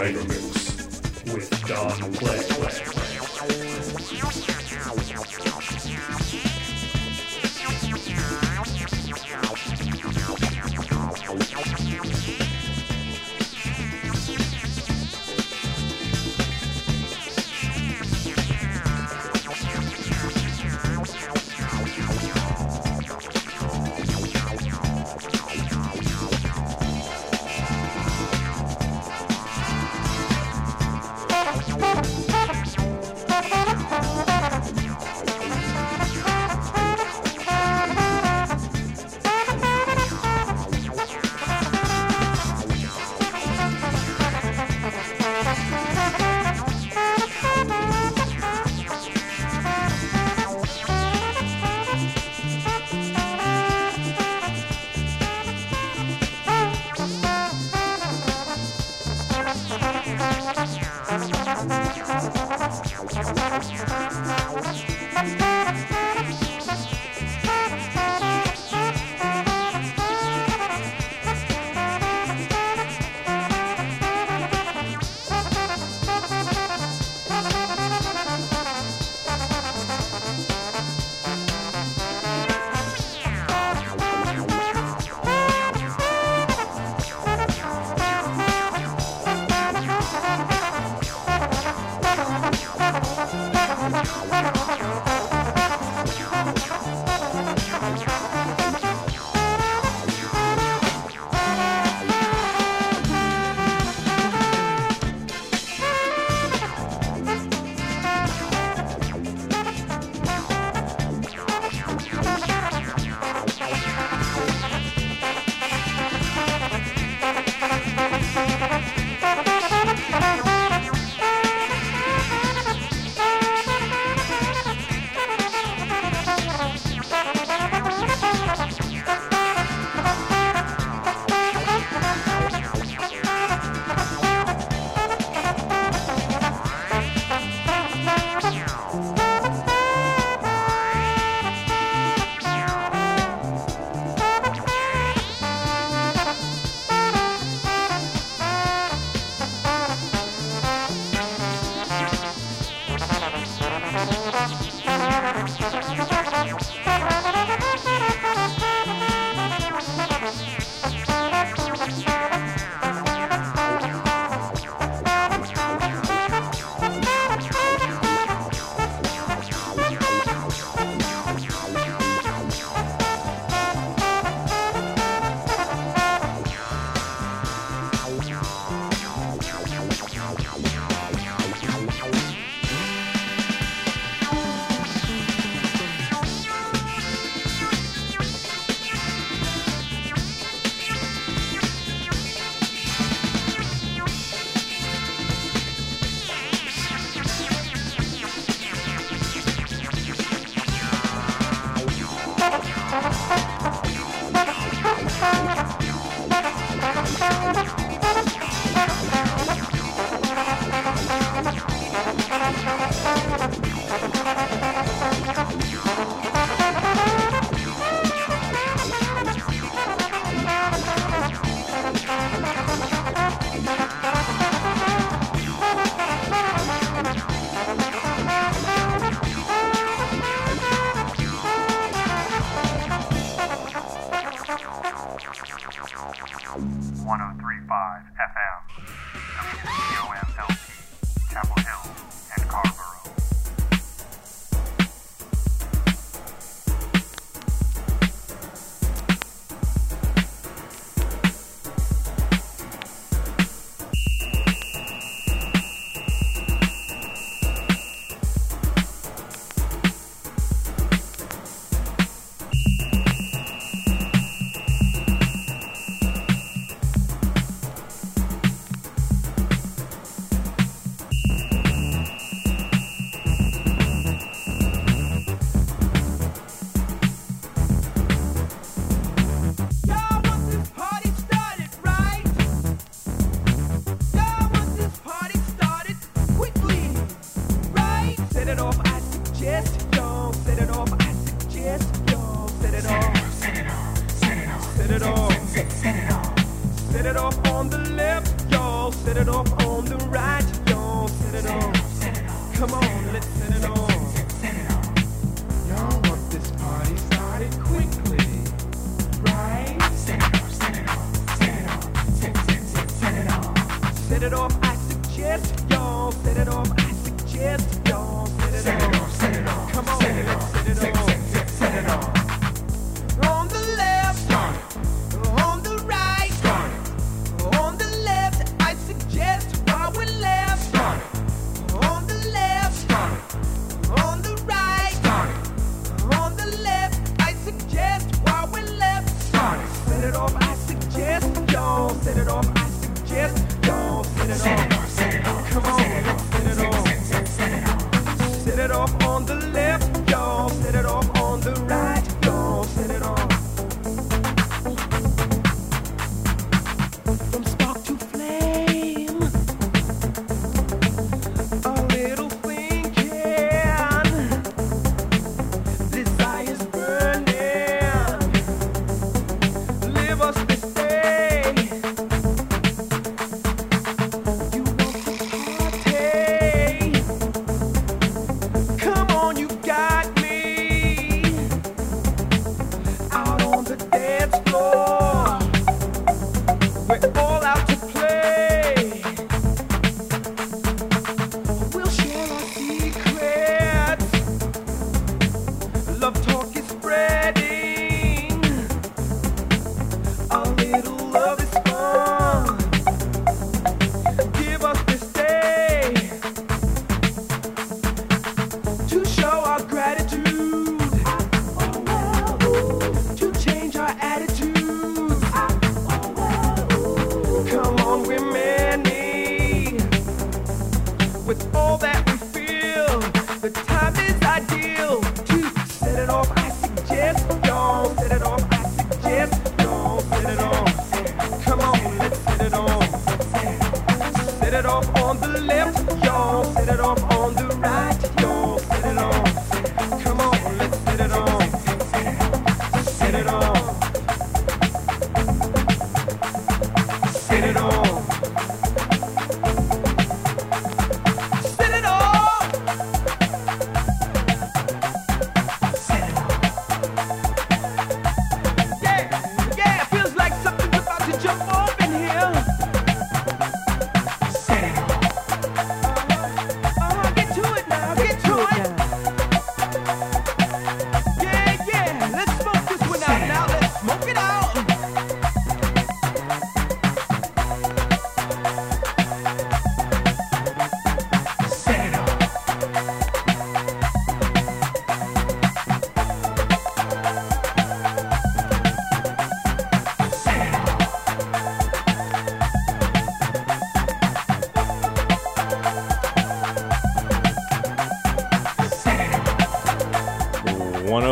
Megamix with Don Play.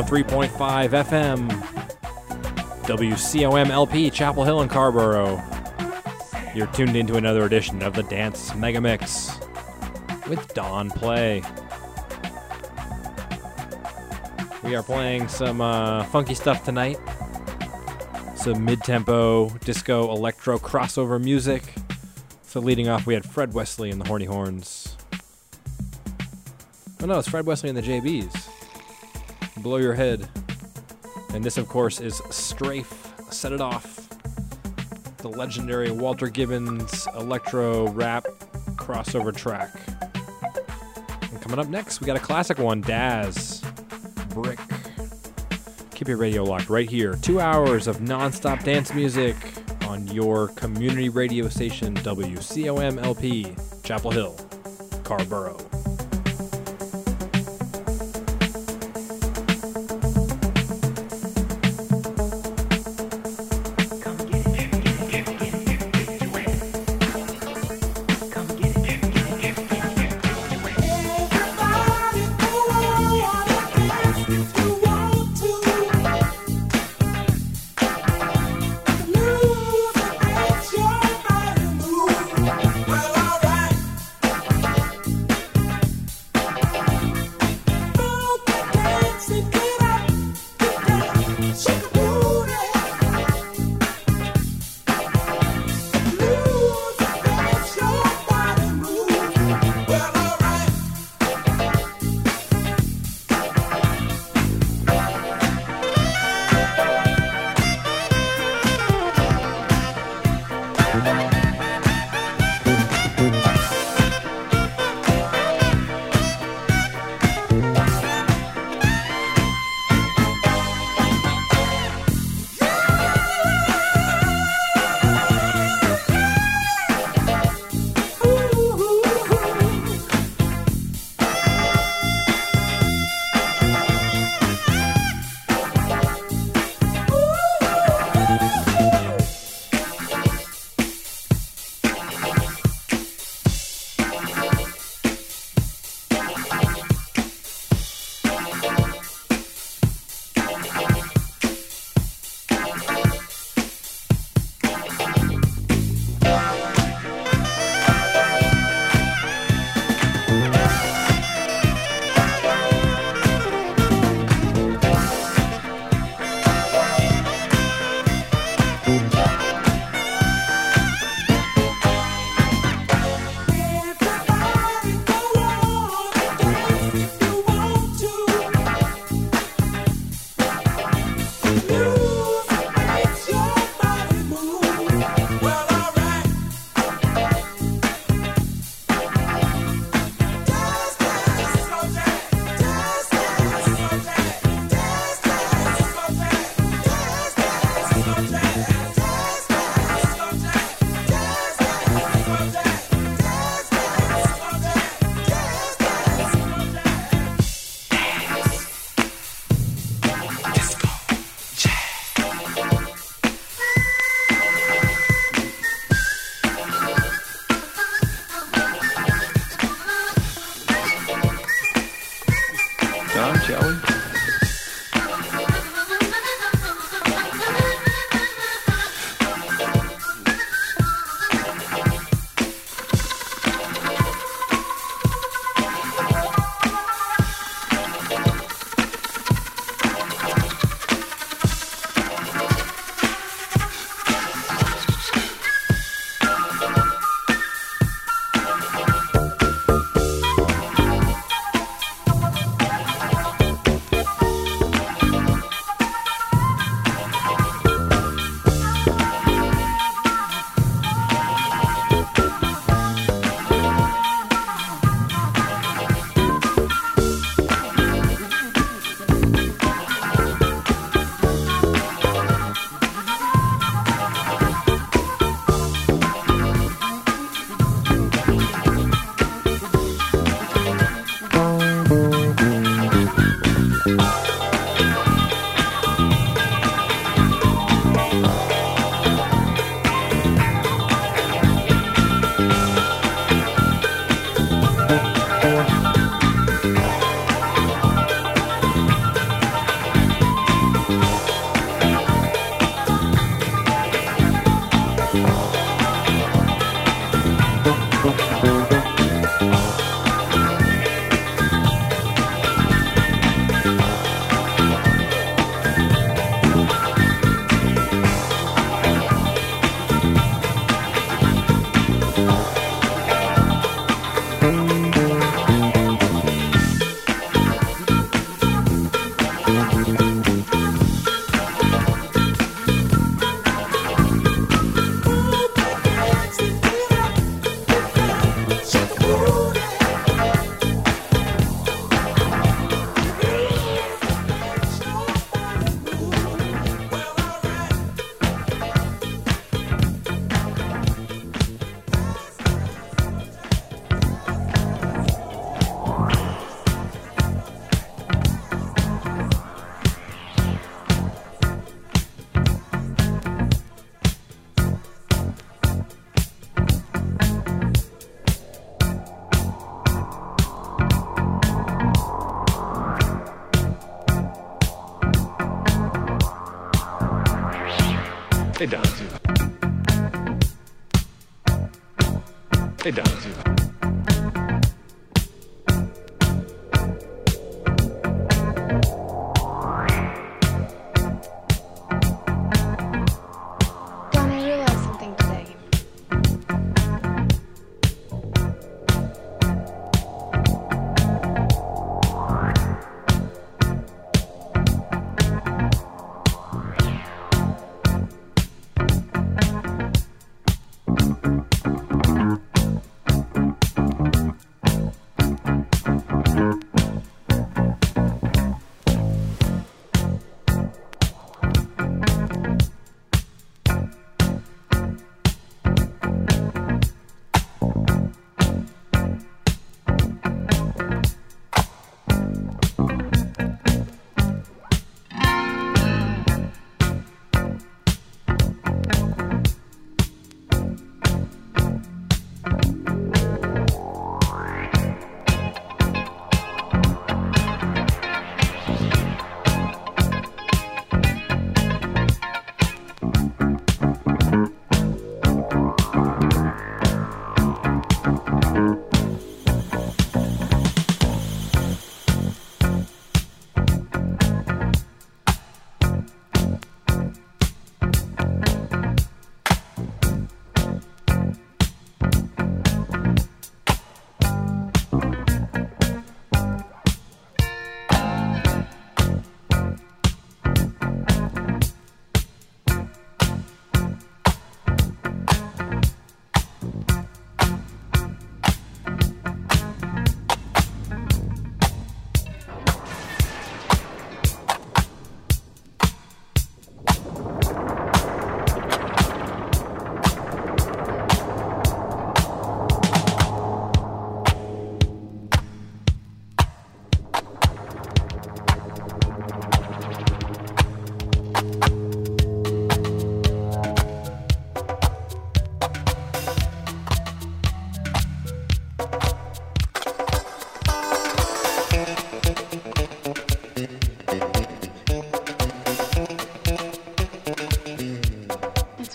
103.5 FM, WCOM LP, Chapel Hill and Carrboro. You're tuned into another edition of the Dance Mega Mix with Don Play. We are playing some uh, funky stuff tonight. Some mid tempo, disco, electro crossover music. So, leading off, we had Fred Wesley and the Horny Horns. Oh no, it's Fred Wesley and the JBs. Blow Your Head. And this, of course, is Strafe Set It Off, the legendary Walter Gibbons electro rap crossover track. And coming up next, we got a classic one Dazz Brick. Keep your radio locked right here. Two hours of non stop dance music on your community radio station, WCOM LP, Chapel Hill, Carrboro.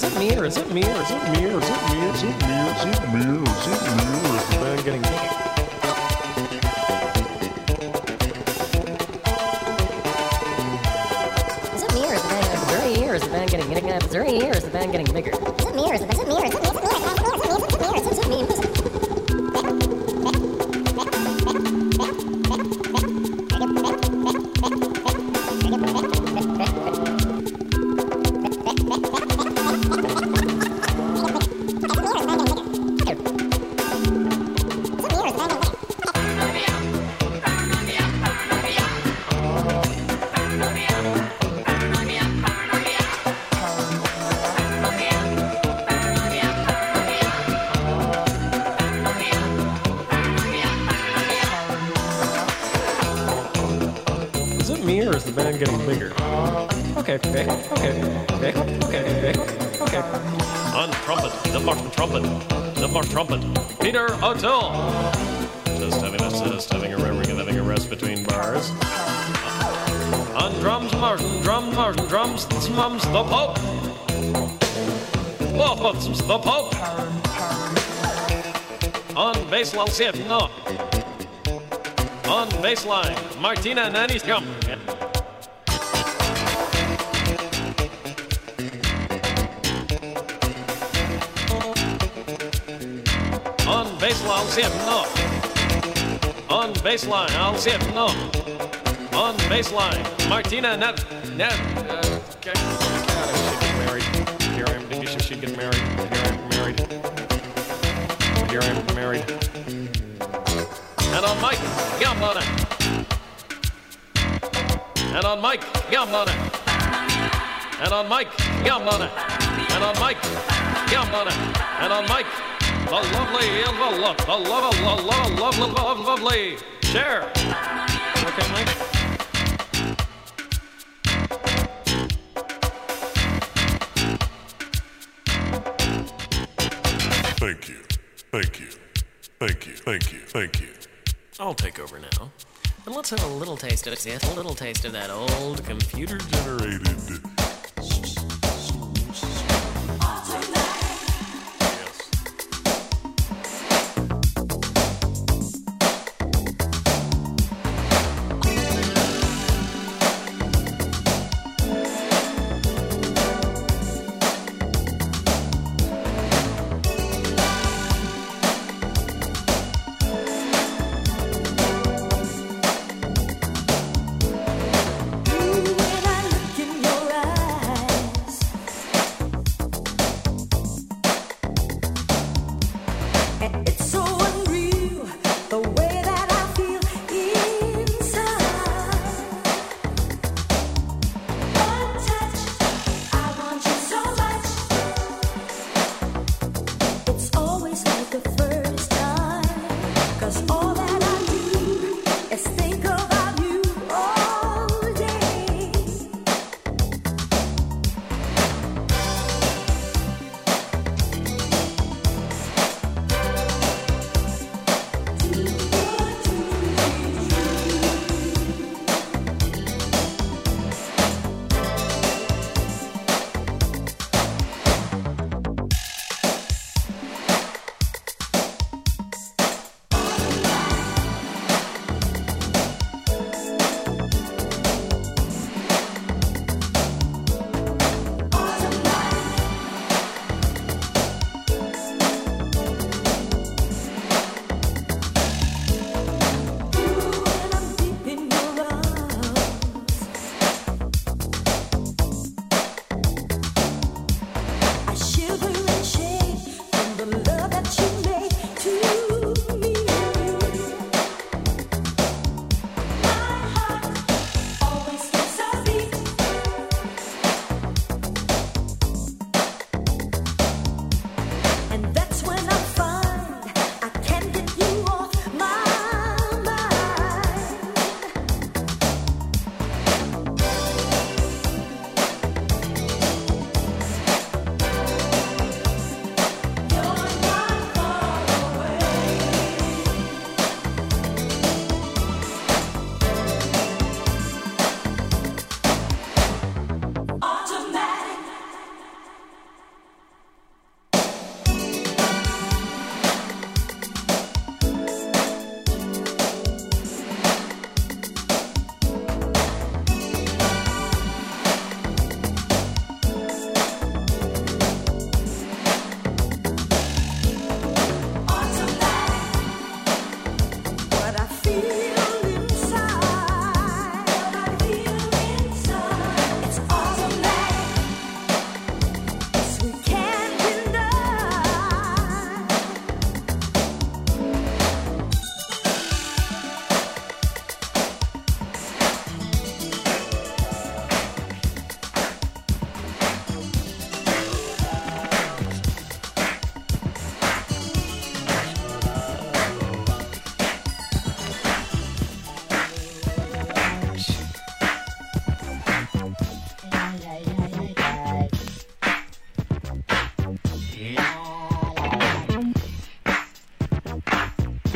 Is it me or is it me or is it me or is it me or is it me or is it me or is it me or is the man getting naked? Is it me or is the man getting dirty or is the man getting getting dirty or is the man getting bigger? Bass, I'll see it. No. On baseline, Martina Nanny's come. On baseline, I'll see it. No. On baseline, it. No. On bass line, Martina Nat. Nat. Uh. Here I am. She'd get married? Here I am married. Here I am married. On Mike Gambona. And on Mike Gambona. And on Mike Gambona. And on Mike Gambona. And on Mike, the lovely, the love, the love, the love, love, love, love, lovely Cher. Taste of it. A little taste of that old computer Generated.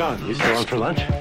John, you still on for lunch?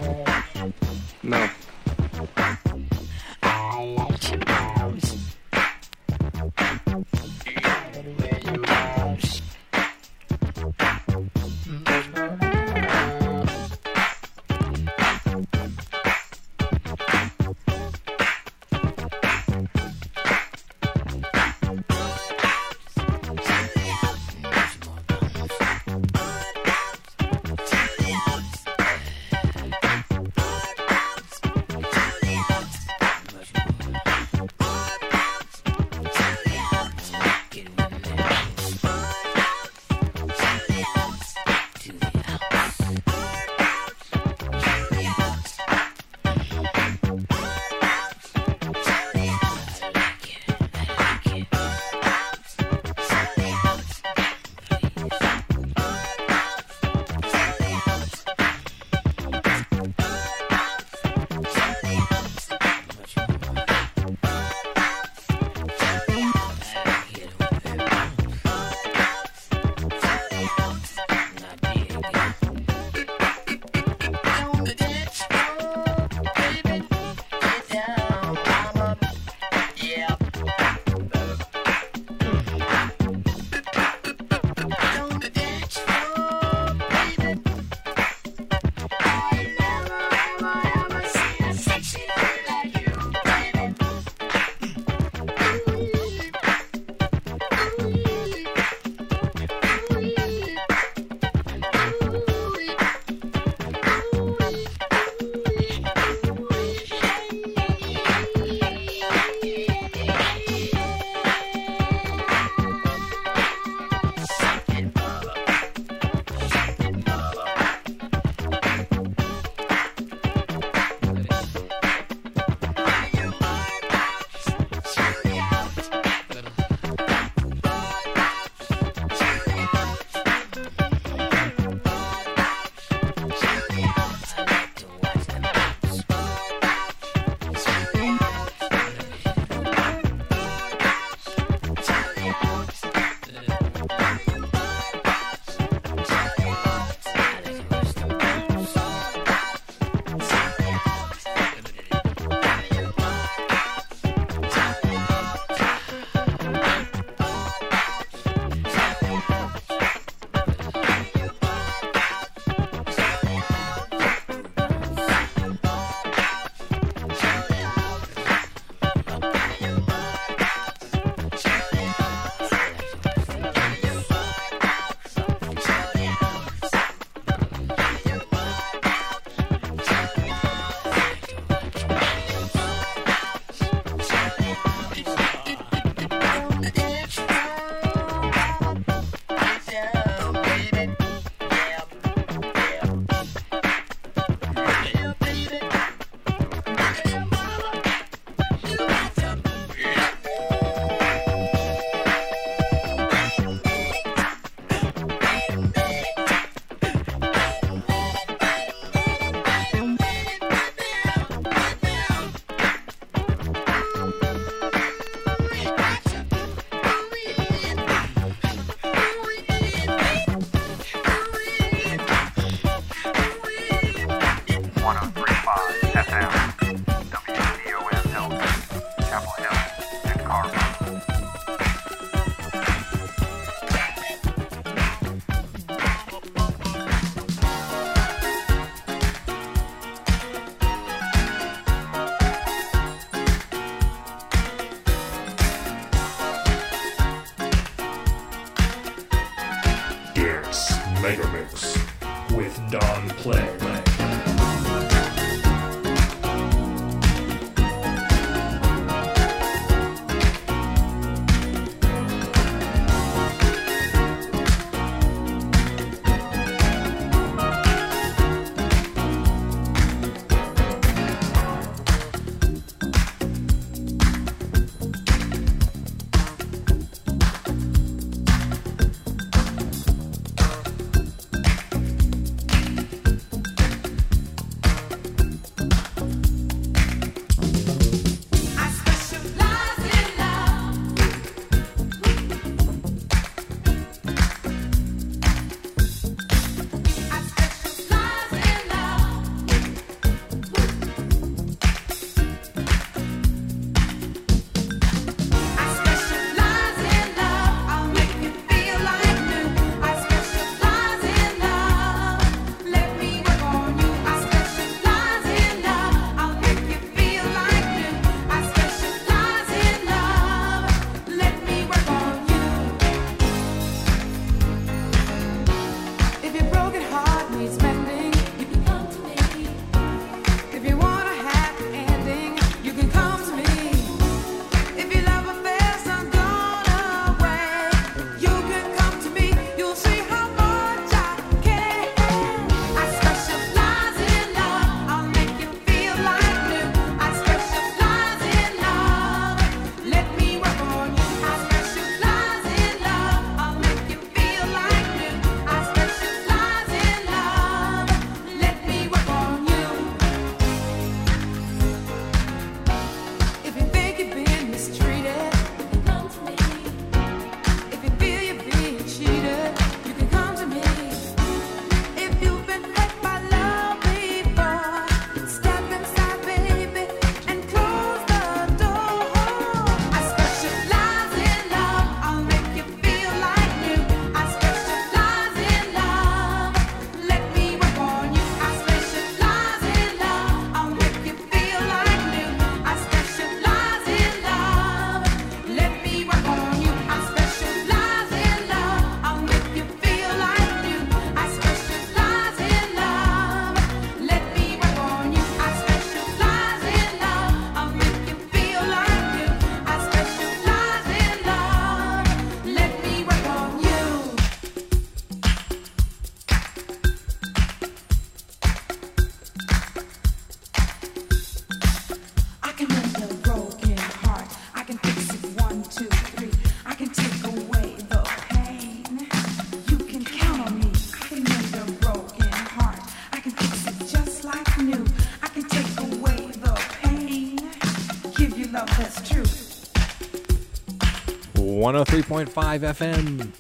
103.5 FM,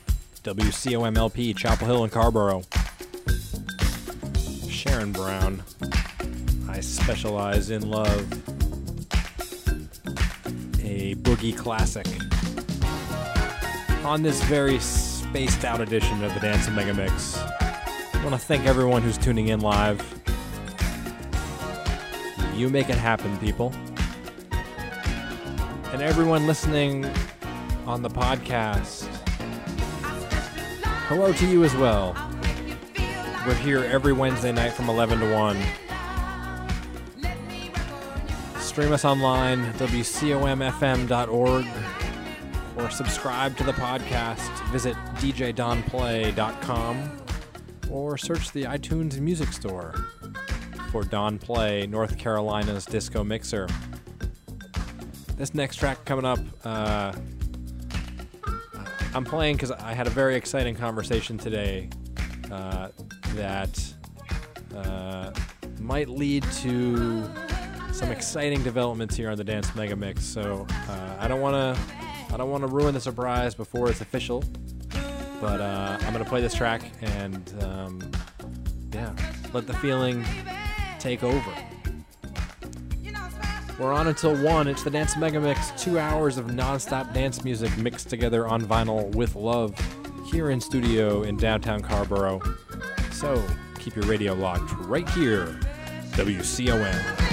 WCOMLP, Chapel Hill and Carrboro. Sharon Brown. I specialize in love. A boogie classic. On this very spaced out edition of the Dance and Mega Mix. I want to thank everyone who's tuning in live. You make it happen, people. And everyone listening on the podcast. Hello to you as well. We're here every Wednesday night from 11 to 1. Stream us online, wcomfm.org, or subscribe to the podcast. Visit djdonplay.com or search the iTunes Music Store for Don Play, North Carolina's disco mixer. This next track coming up, uh, I'm playing because I had a very exciting conversation today uh, that uh, might lead to some exciting developments here on the Dance Mega Mix. So uh, I don't want to I don't want to ruin the surprise before it's official. But uh, I'm gonna play this track and um, yeah, let the feeling take over. We're on until 1. It's the Dance Mega Mix. Two hours of non-stop dance music mixed together on vinyl with love here in studio in downtown Carrboro. So keep your radio locked right here, WCOM.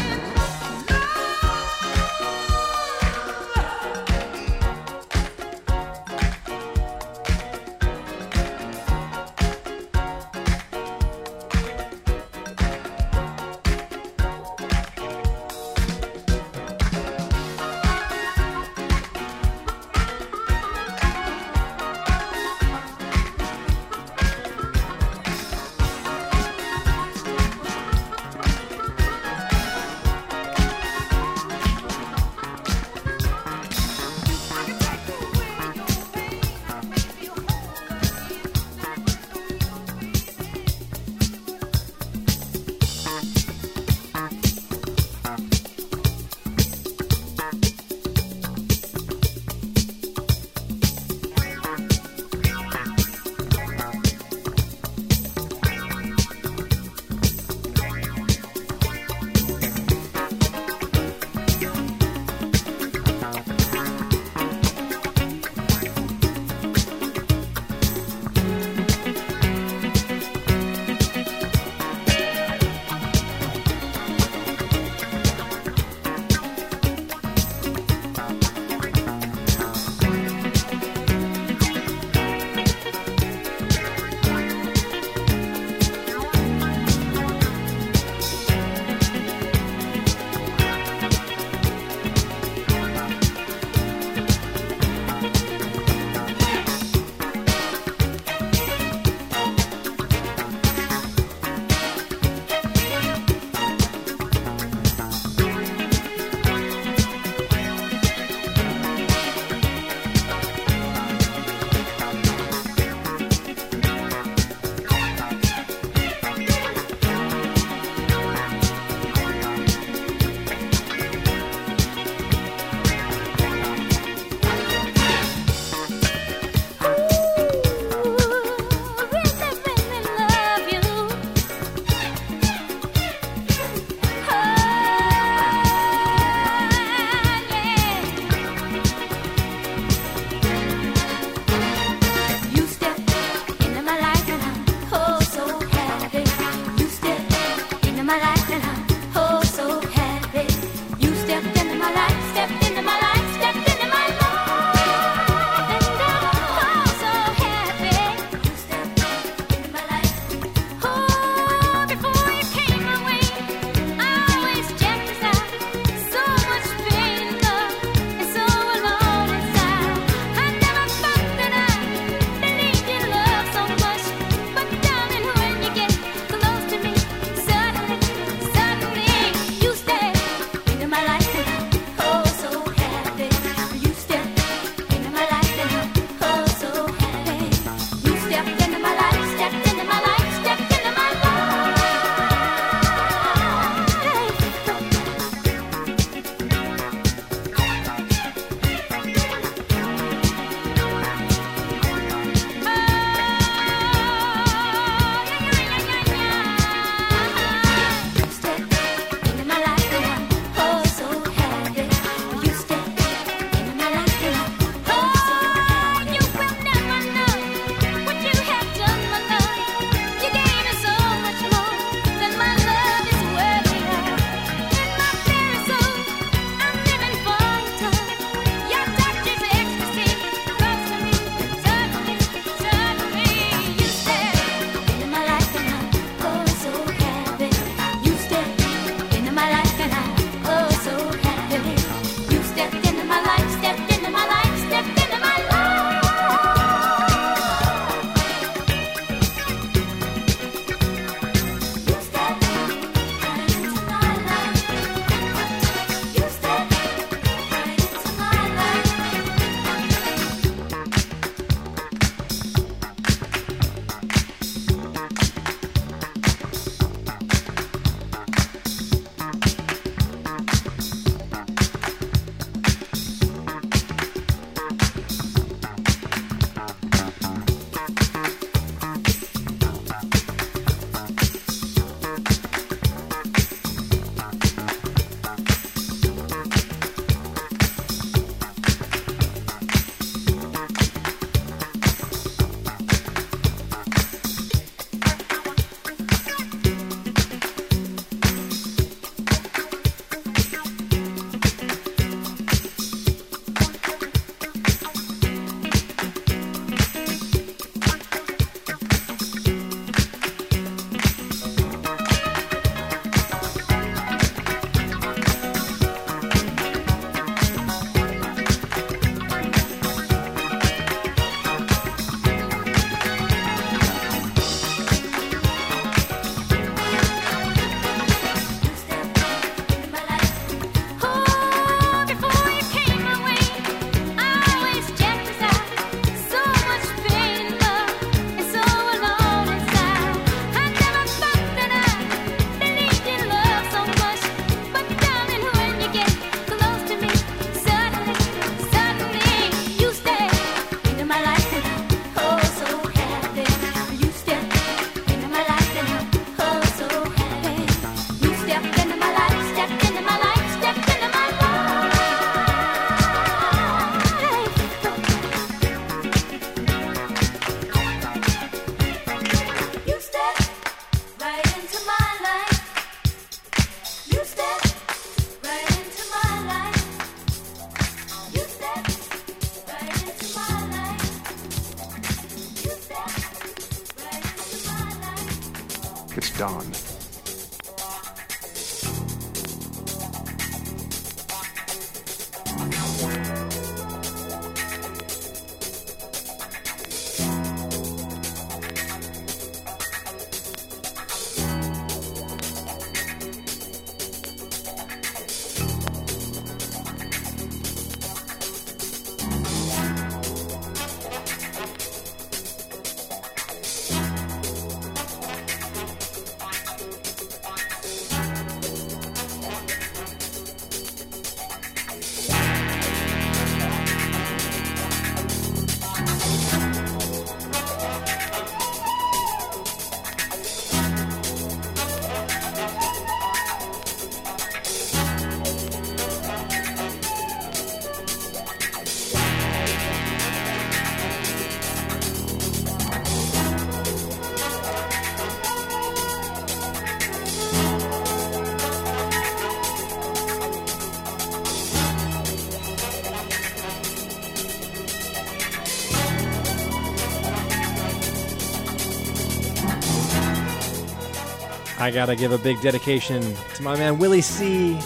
I gotta give a big dedication to my man Willie C,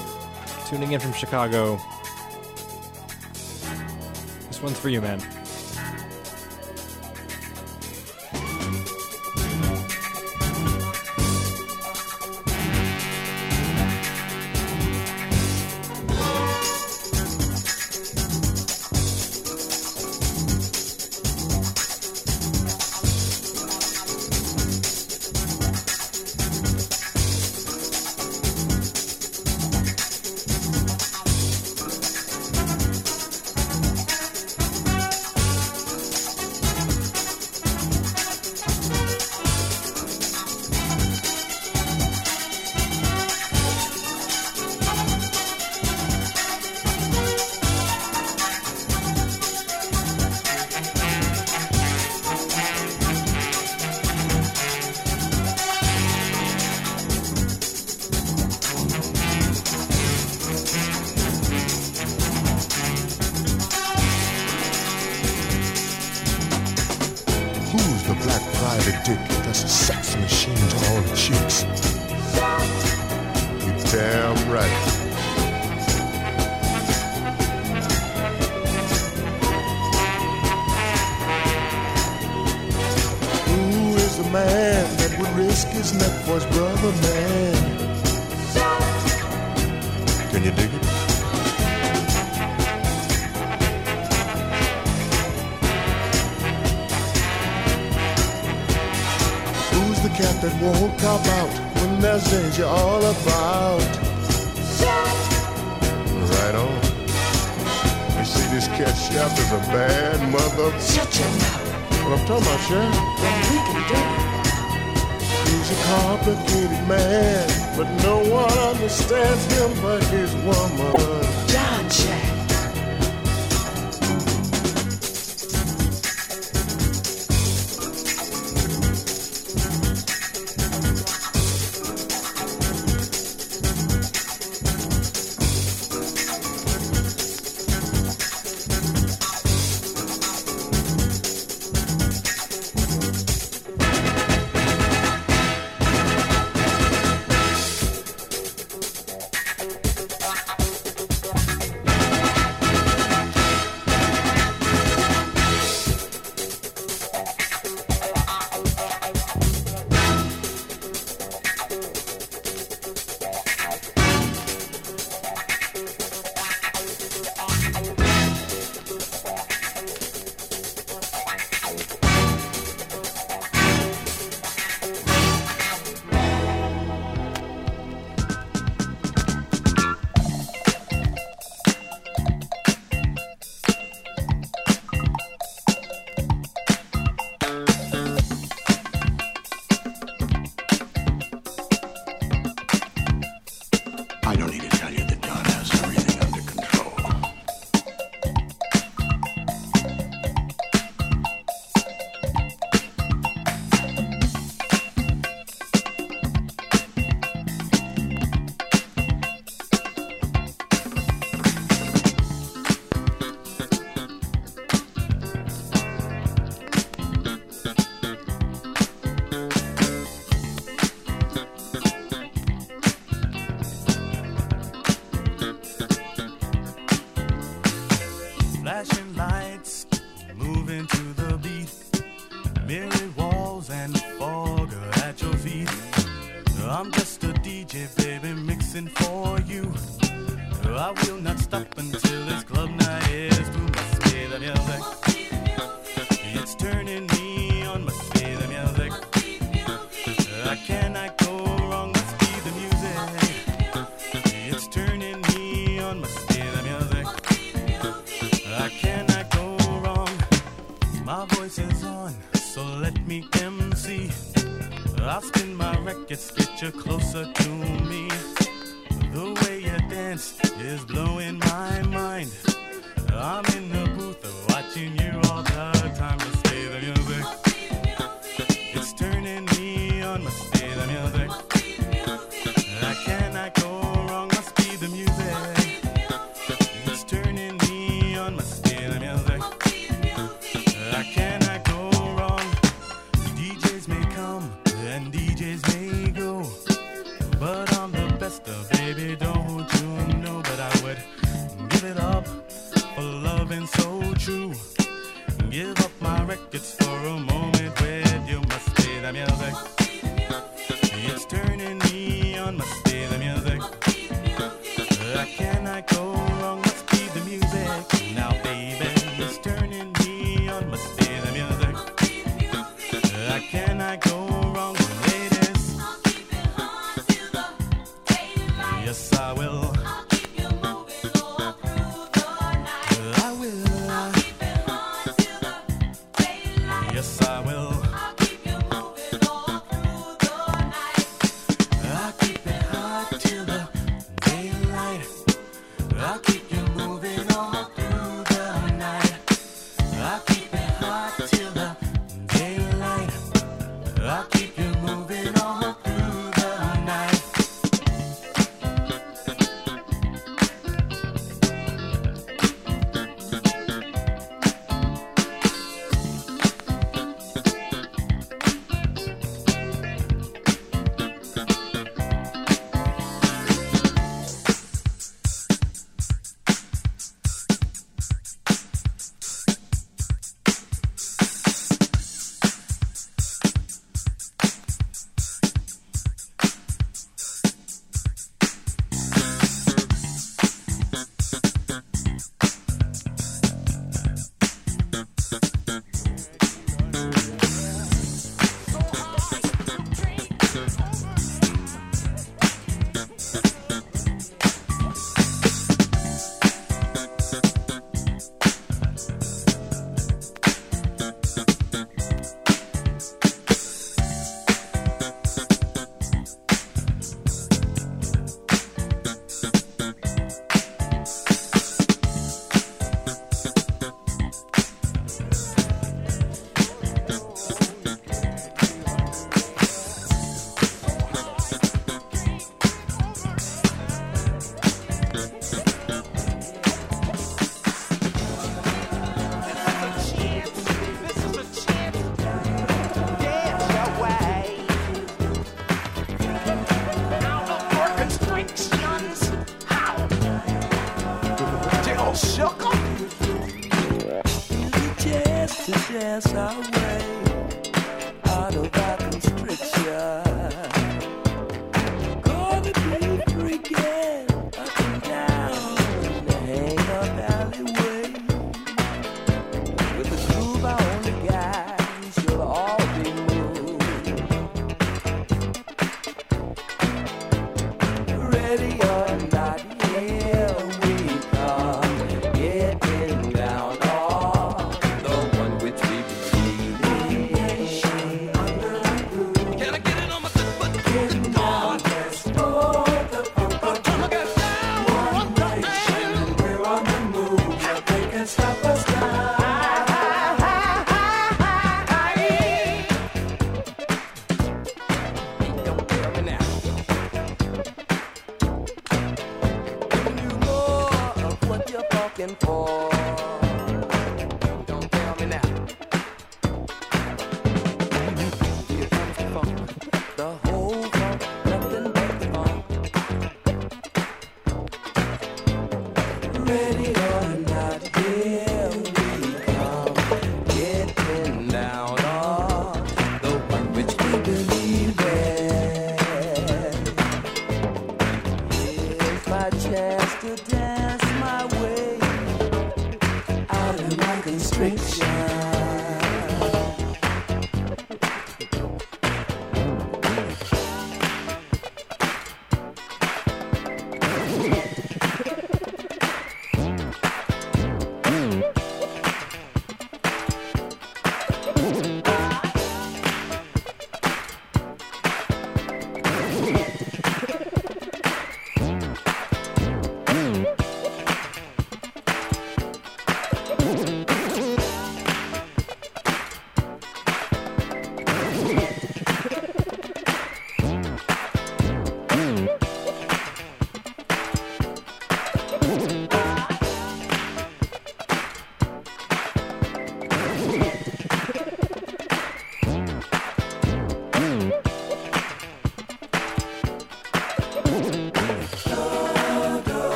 tuning in from Chicago. This one's for you, man.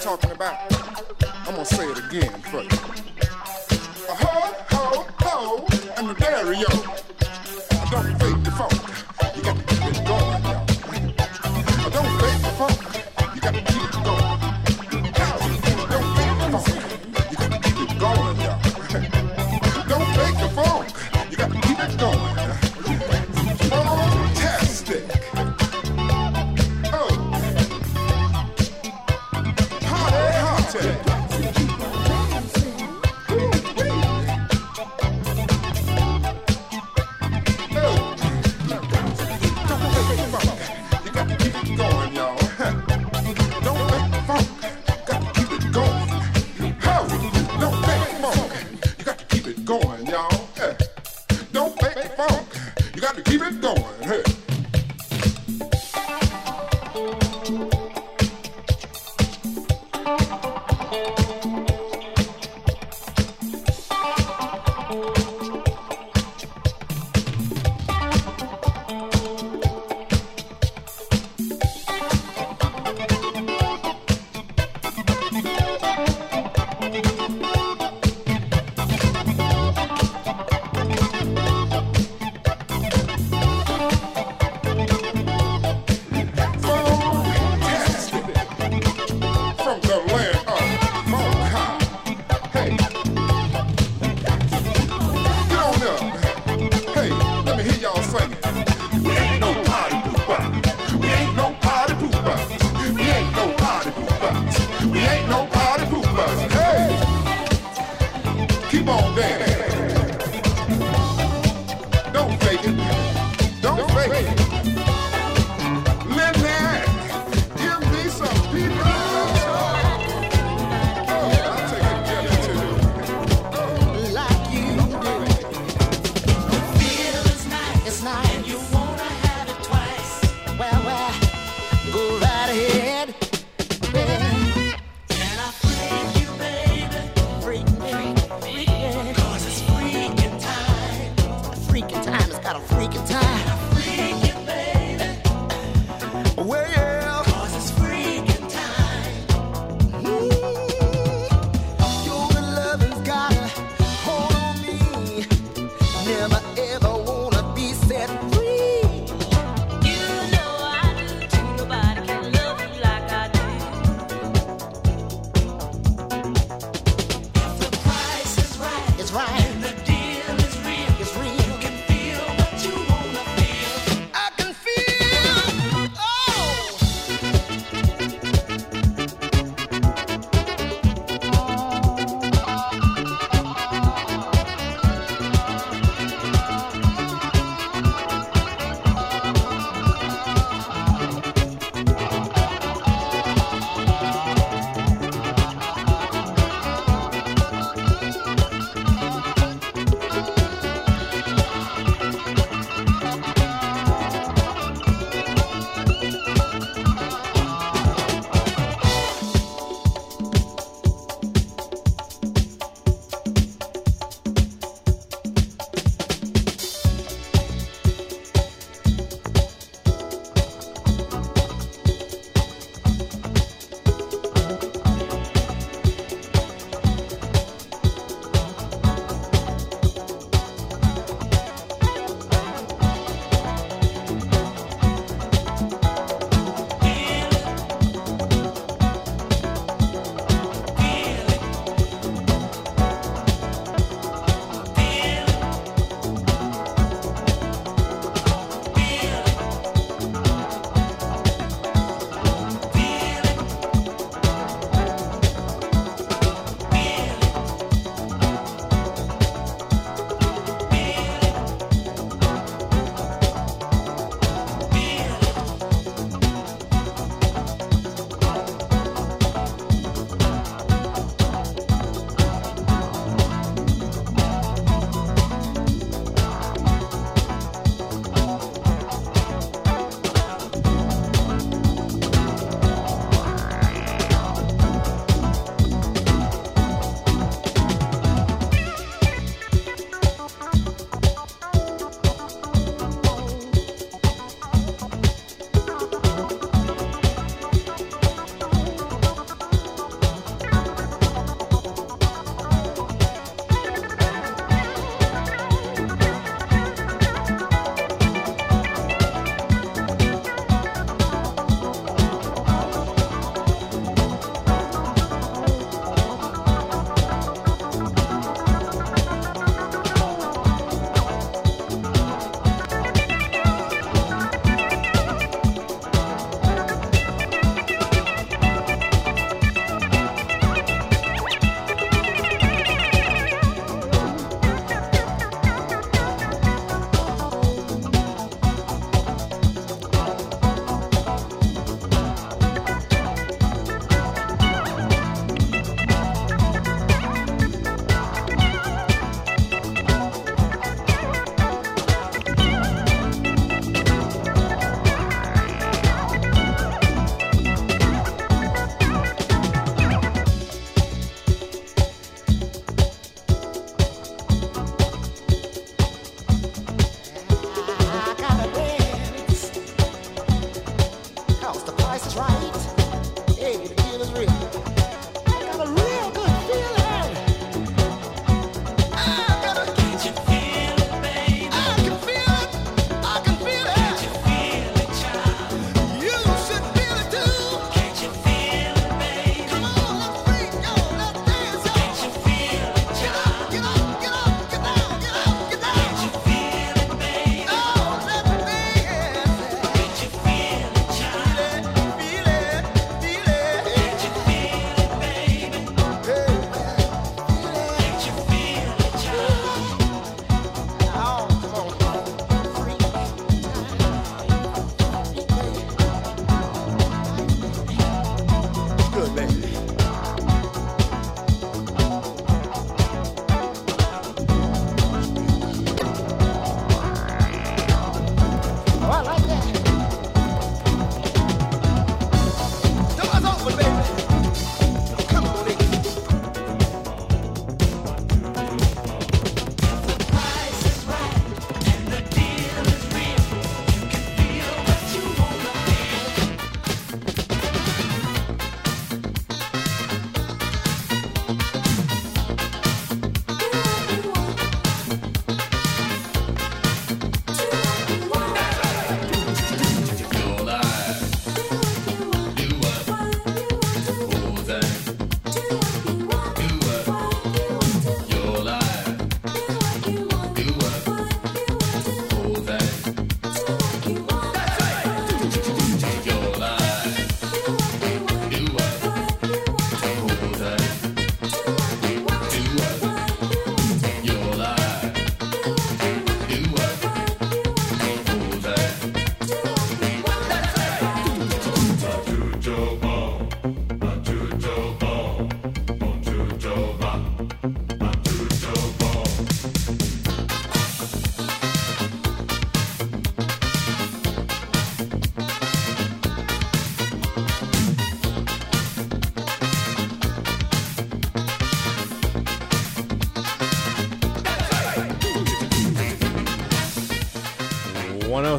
Talking about? I'm gonna say it again for you.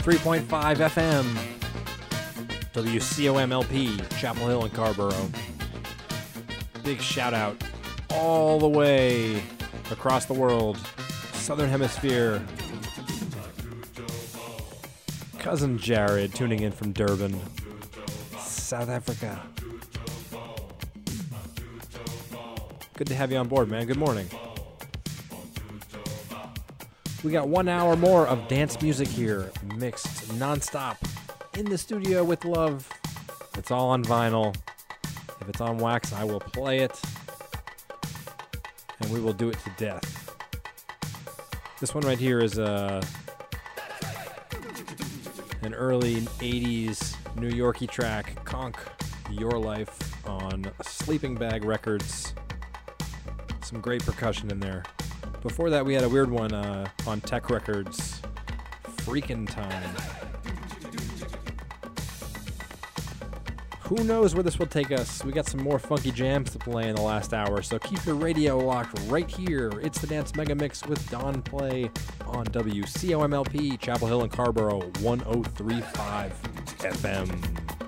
103.5 FM, WCOMLP, Chapel Hill and Carrboro. Big shout out all the way across the world, Southern Hemisphere. Cousin Jared tuning in from Durban, South Africa. Good to have you on board, man. Good morning. We got one hour more of dance music here, mixed nonstop in the studio with love. It's all on vinyl. If it's on wax, I will play it. And we will do it to death. This one right here is uh, an early 80s New Yorkie track, Konk Your Life on Sleeping Bag Records. Some great percussion in there. Before that, we had a weird one uh, on Tech Records, Freakin' Time. Who knows where this will take us? We got some more funky jams to play in the last hour, so keep your radio locked right here. It's the Dance Mega Mix with Don Play on WCOMLP, Chapel Hill and Carrboro, 1035 FM.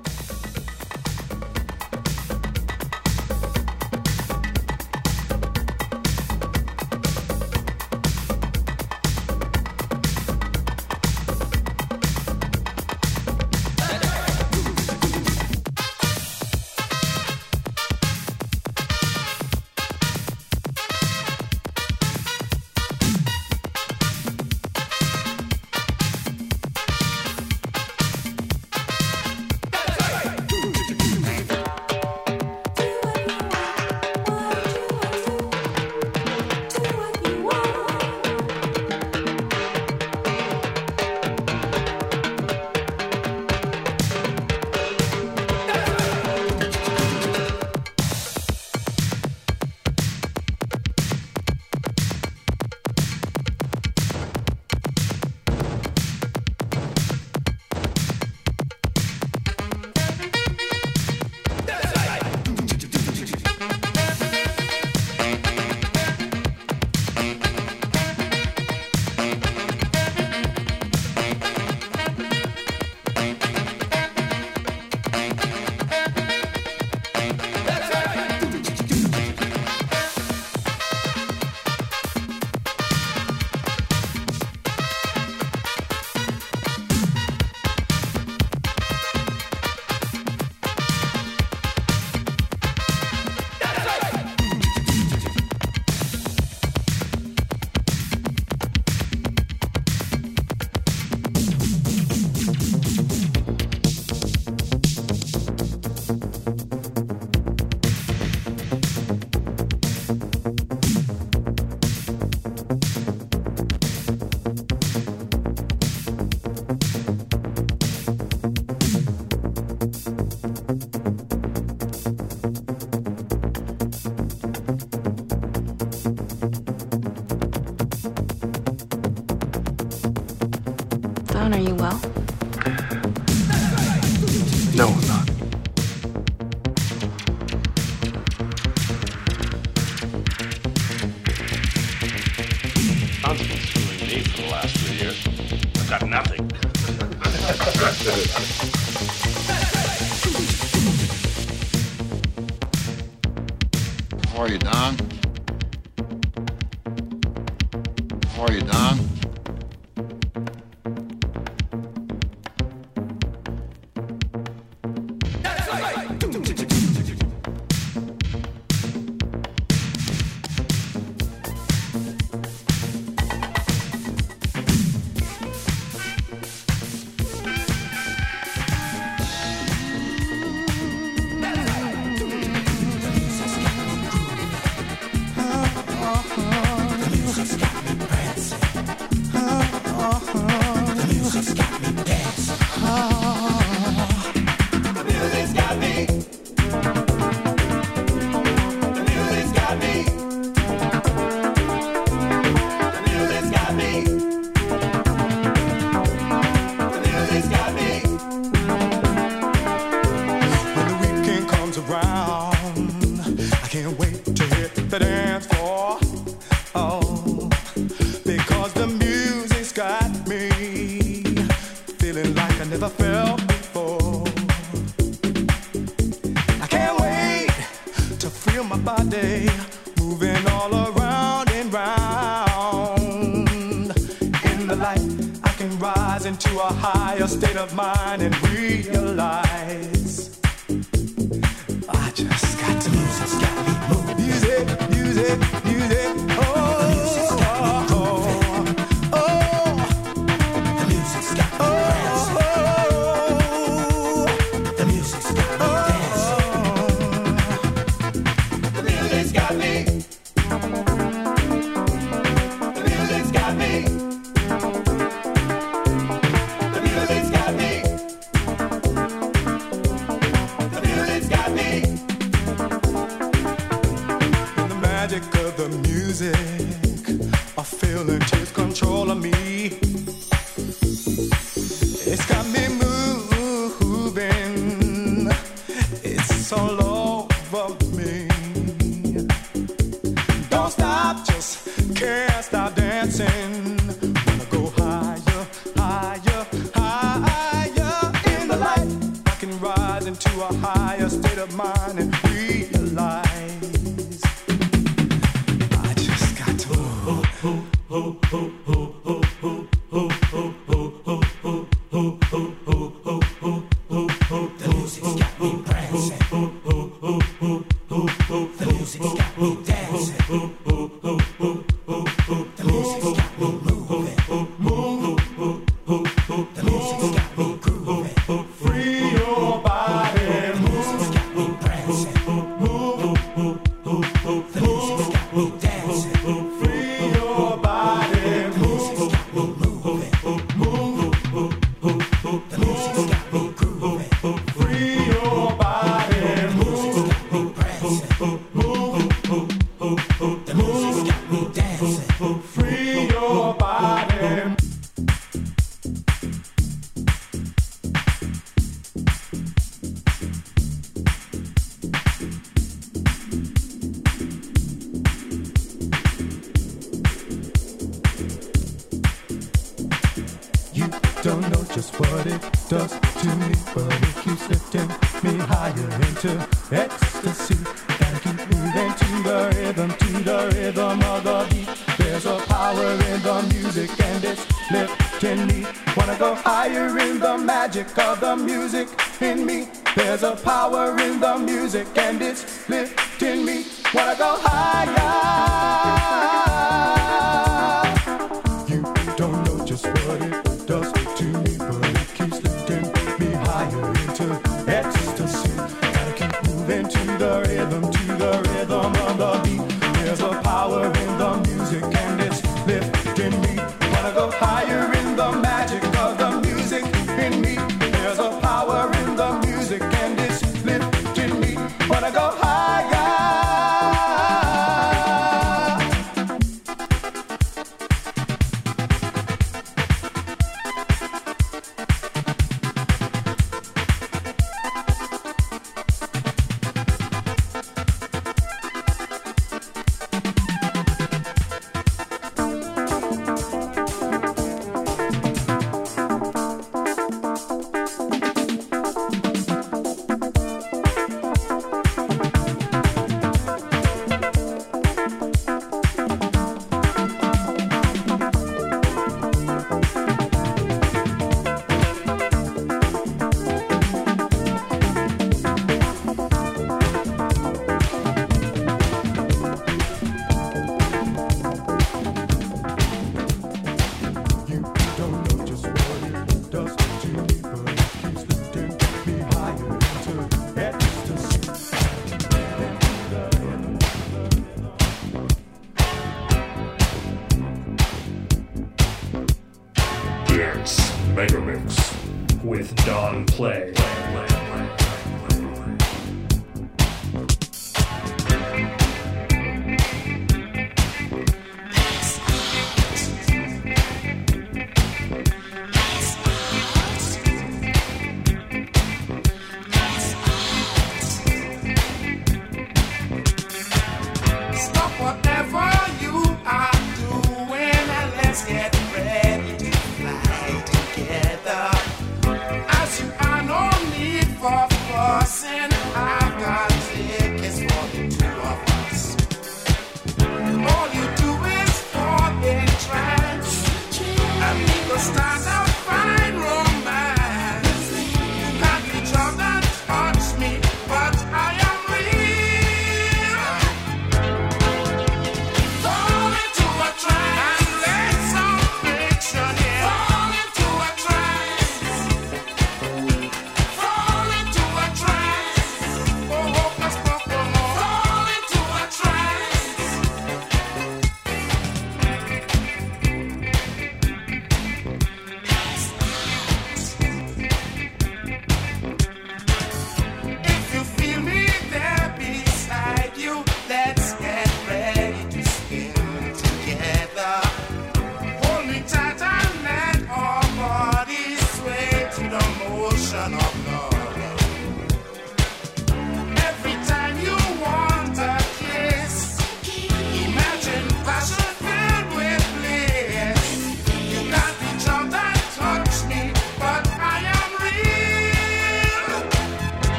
can't stop dancing. Wanna go higher, higher, higher in the light. I can rise into a higher state of mind.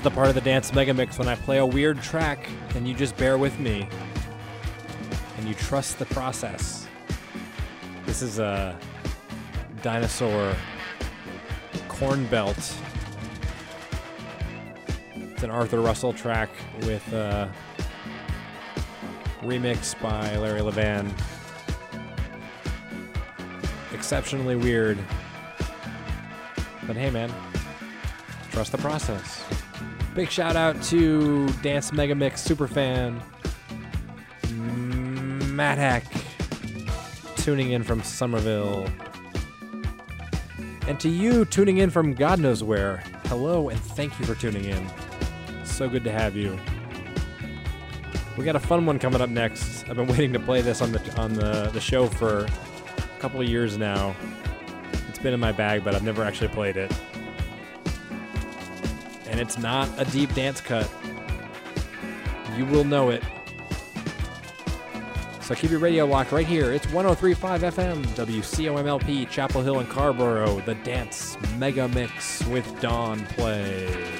Is the part of the Dance Mega Mix when I play a weird track and you just bear with me and you trust the process. This is a dinosaur corn belt. It's an Arthur Russell track with a remix by Larry Levan. Exceptionally weird. But hey, man, trust the process. Big shout out to Dance Mega Mix superfan Matt Hack tuning in from Somerville. And to you tuning in from God knows where, hello and thank you for tuning in. So good to have you. We got a fun one coming up next. I've been waiting to play this on the on the, the show for a couple of years now. It's been in my bag, but I've never actually played it. And it's not a deep dance cut. You will know it. So keep your radio locked right here. It's 1035 FM, WCOMLP, Chapel Hill and Carrboro, the Dance Mega Mix with Dawn Play.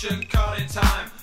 caught in time.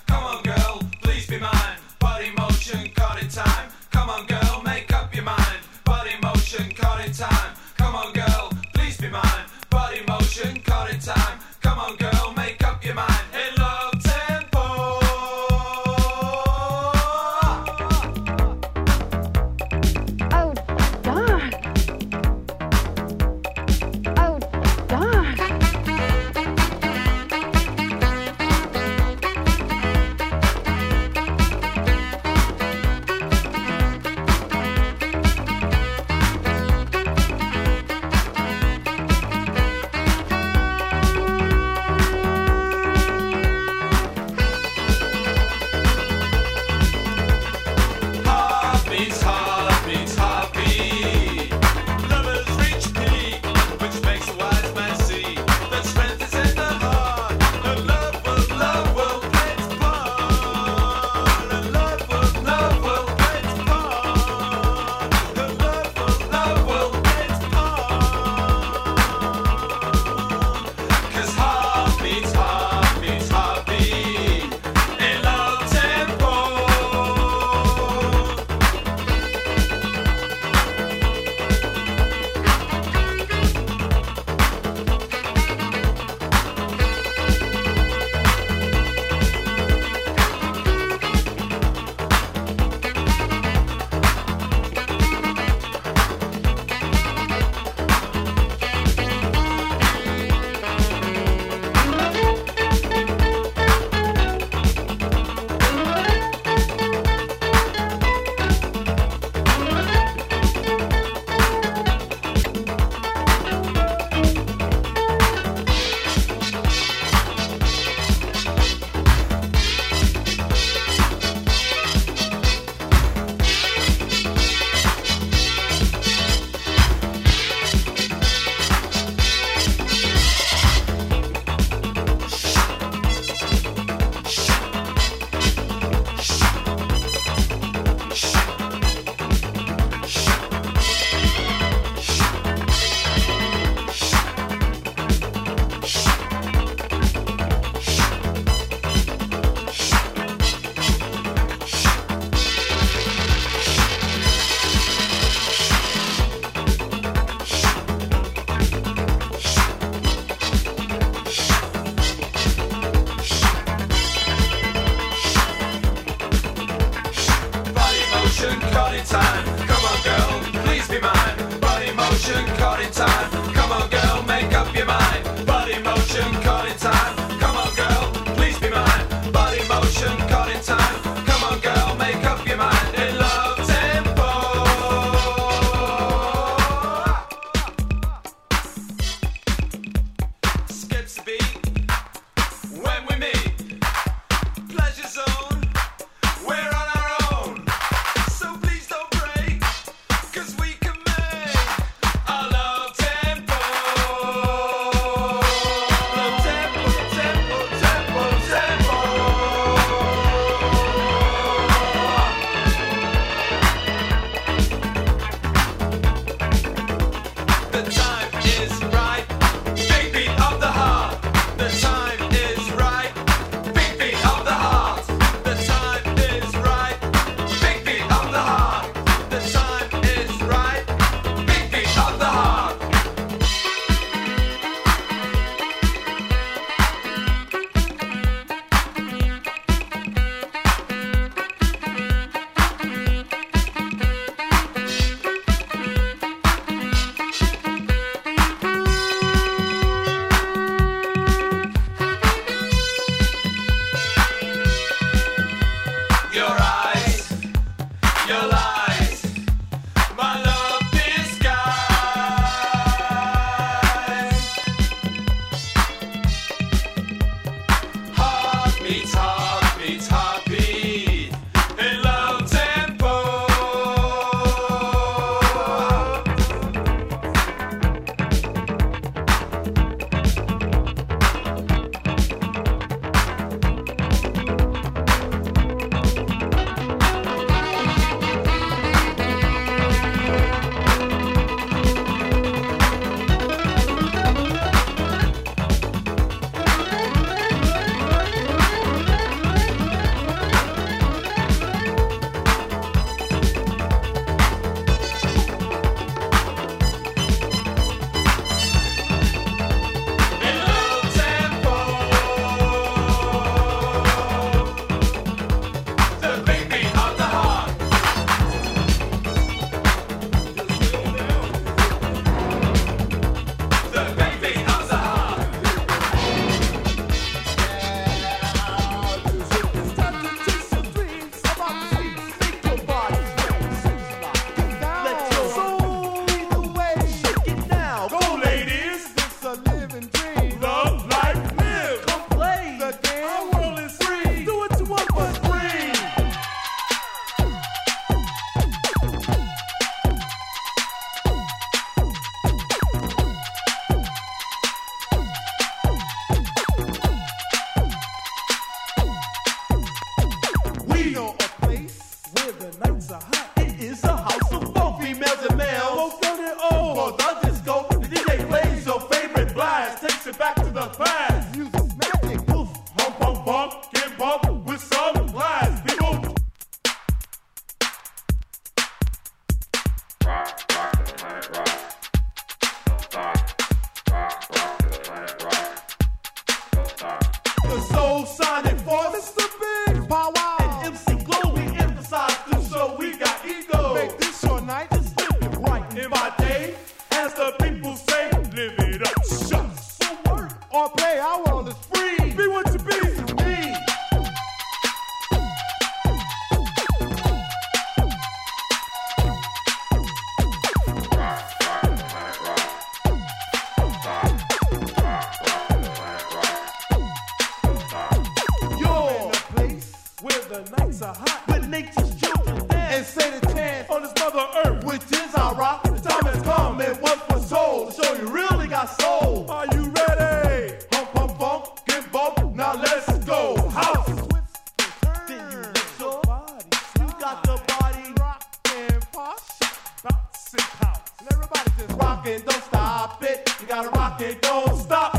it, don't stop it. You gotta rock it, don't stop.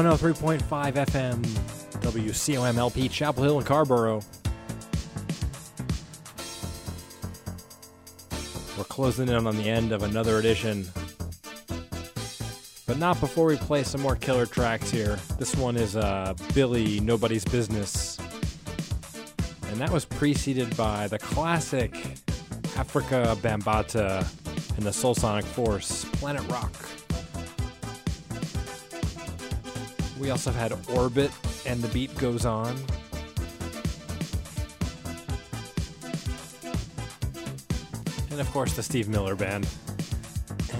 103.5 FM, WCOM LP, Chapel Hill and Carrboro. We're closing in on the end of another edition. But not before we play some more killer tracks here. This one is uh, Billy Nobody's Business. And that was preceded by the classic Afrika Bambaataa and the Soul Sonic Force, Planet Rock. We also had Orbit and The Beat Goes On. And of course, the Steve Miller Band.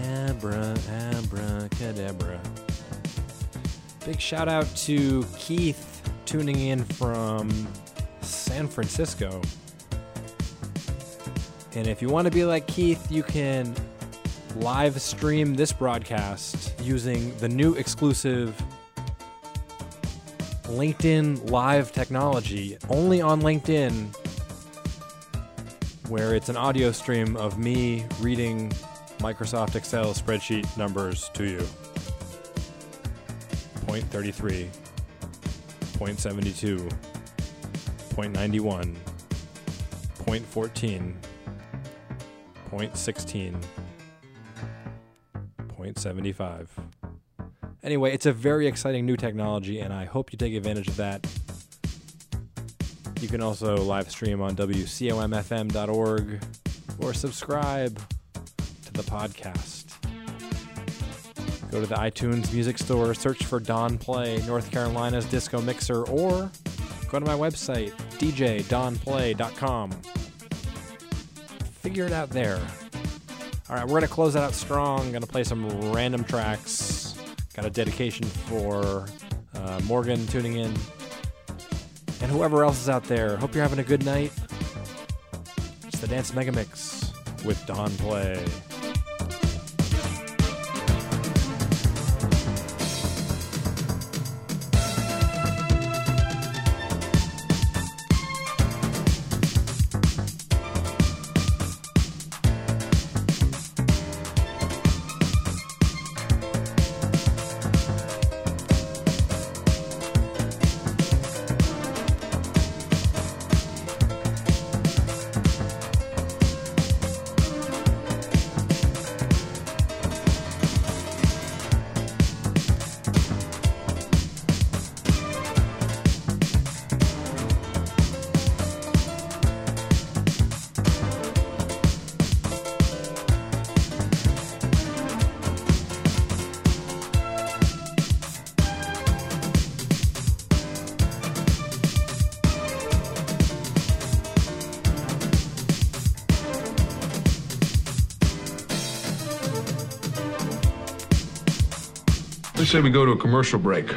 Abra, abra, cadabra. Big shout out to Keith tuning in from San Francisco. And if you want to be like Keith, you can live stream this broadcast using the new exclusive LinkedIn Live technology, only on LinkedIn, where it's an audio stream of me reading Microsoft Excel spreadsheet numbers to you. Point 33, point 72, point 91, point 14, point 16, point 75. Anyway, it's a very exciting new technology, and I hope you take advantage of that. You can also live stream on WCOMFM.org or subscribe to the podcast. Go to the iTunes Music Store, search for Don Play, North Carolina's Disco Mixer, or go to my website, djdonplay.com. Figure it out there. All right, we're going to close that out strong. Going to play some random tracks. Got a dedication for uh, Morgan tuning in and whoever else is out there. Hope you're having a good night. It's the Dance Mega Mix with Don Play. Say we go to a commercial break.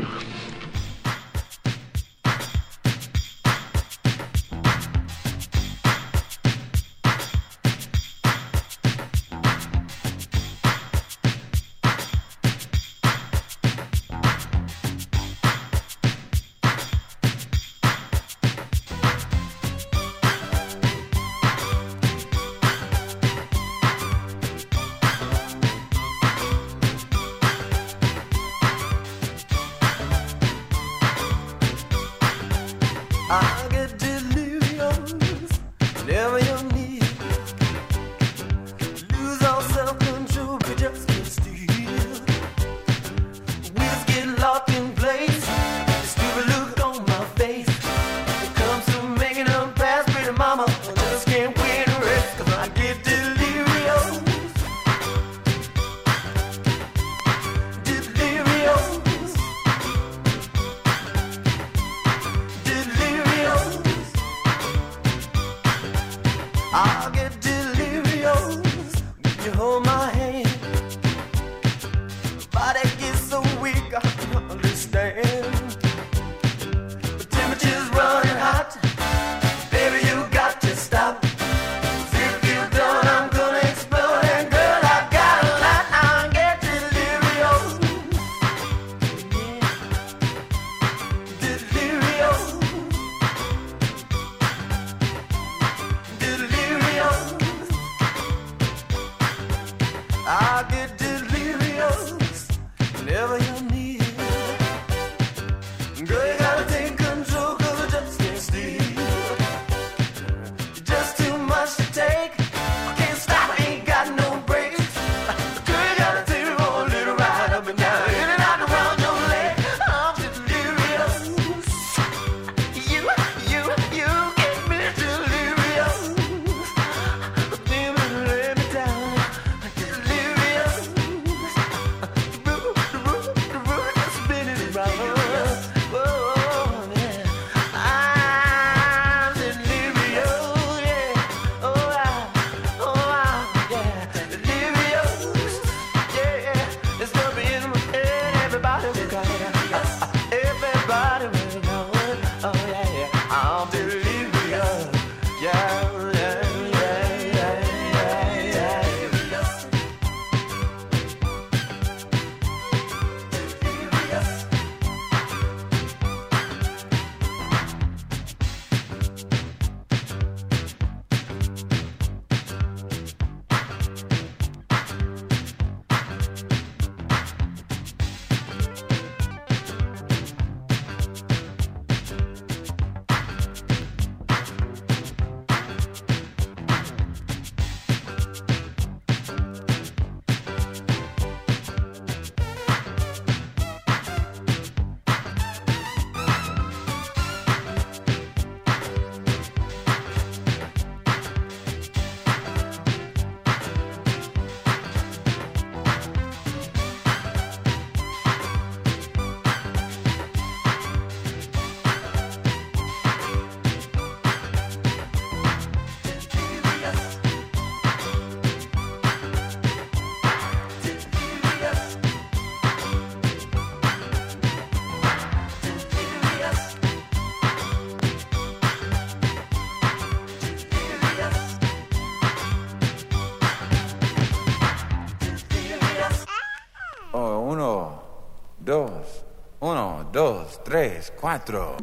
Cuatro.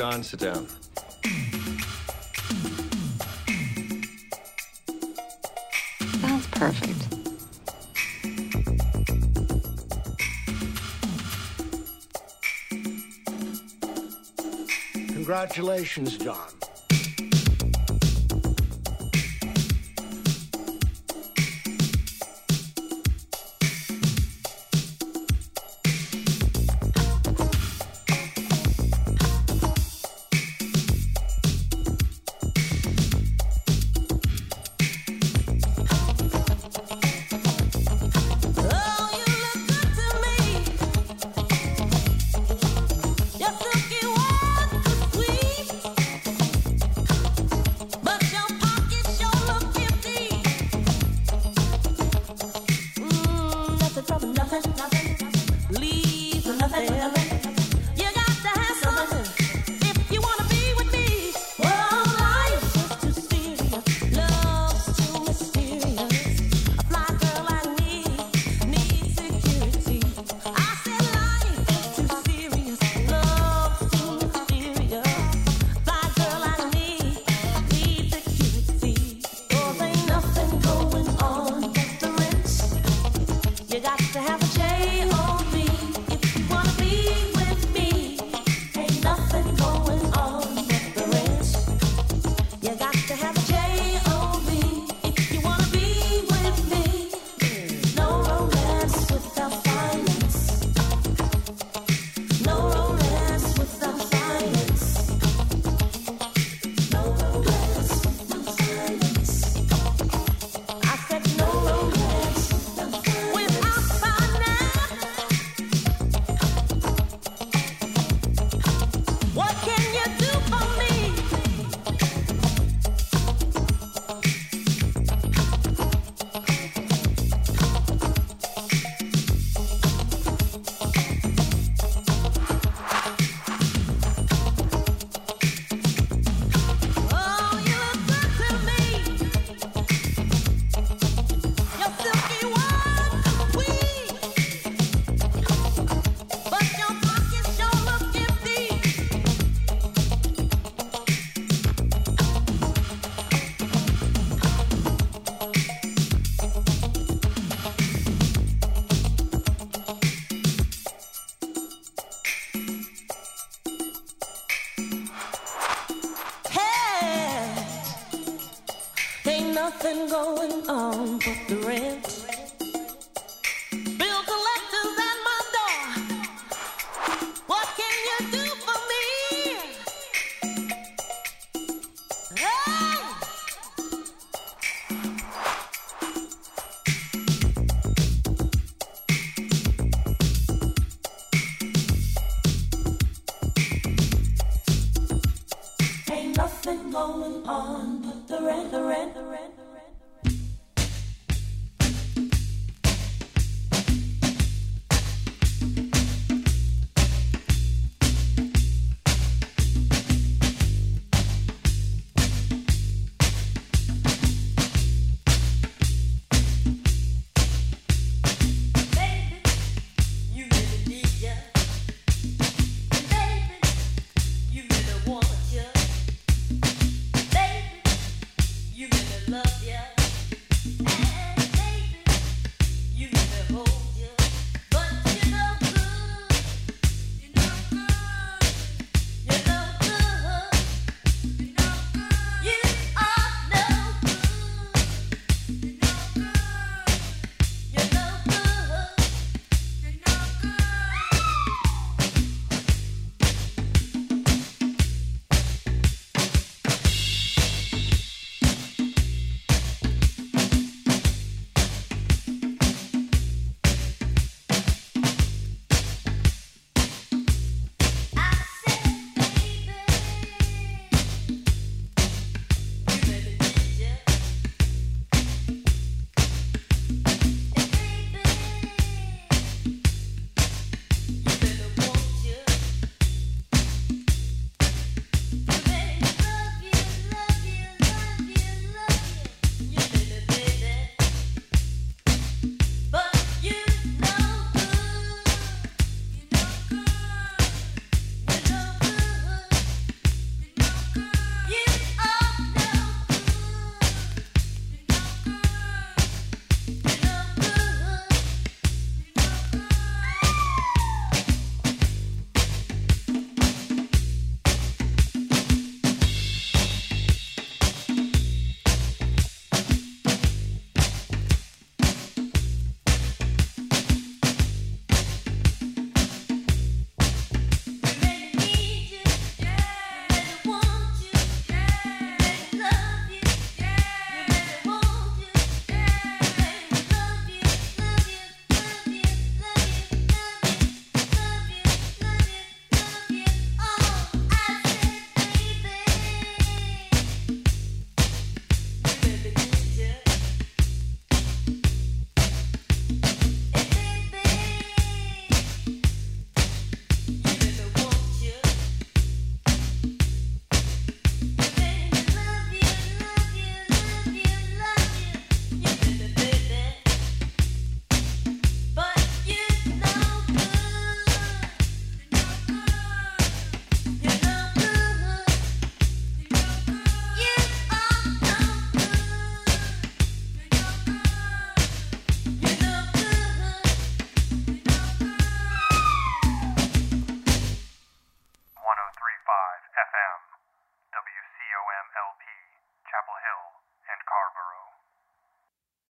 Don. Sit down. Sounds perfect. Congratulations, John.